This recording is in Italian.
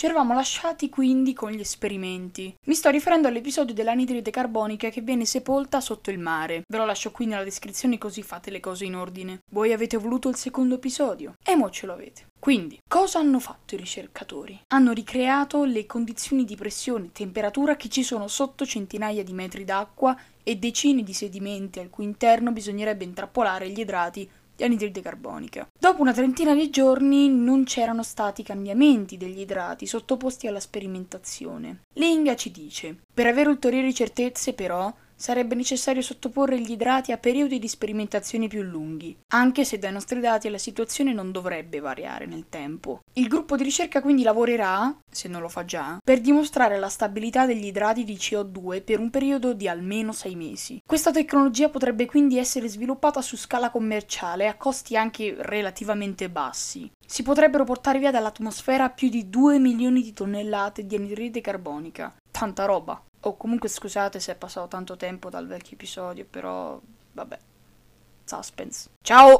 Ci eravamo lasciati quindi con gli esperimenti. Mi sto riferendo all'episodio dell'anidride carbonica che viene sepolta sotto il mare. Ve lo lascio qui nella descrizione così fate le cose in ordine. Voi avete voluto il secondo episodio e mo ce lo avete. Quindi, cosa hanno fatto i ricercatori? Hanno ricreato le condizioni di pressione e temperatura che ci sono sotto centinaia di metri d'acqua e decine di sedimenti al cui interno bisognerebbe intrappolare gli idrati di anidride carbonica. Dopo una trentina di giorni non c'erano stati cambiamenti degli idrati sottoposti alla sperimentazione. Linga ci dice: Per avere ulteriori certezze, però, sarebbe necessario sottoporre gli idrati a periodi di sperimentazione più lunghi, anche se dai nostri dati la situazione non dovrebbe variare nel tempo. Il gruppo di ricerca quindi lavorerà, se non lo fa già, per dimostrare la stabilità degli idrati di CO2 per un periodo di almeno 6 mesi. Questa tecnologia potrebbe quindi essere sviluppata su scala commerciale a costi anche relativamente bassi. Si potrebbero portare via dall'atmosfera più di 2 milioni di tonnellate di anidride carbonica. Tanta roba. O comunque scusate se è passato tanto tempo dal vecchio episodio, però vabbè. Suspense. Ciao!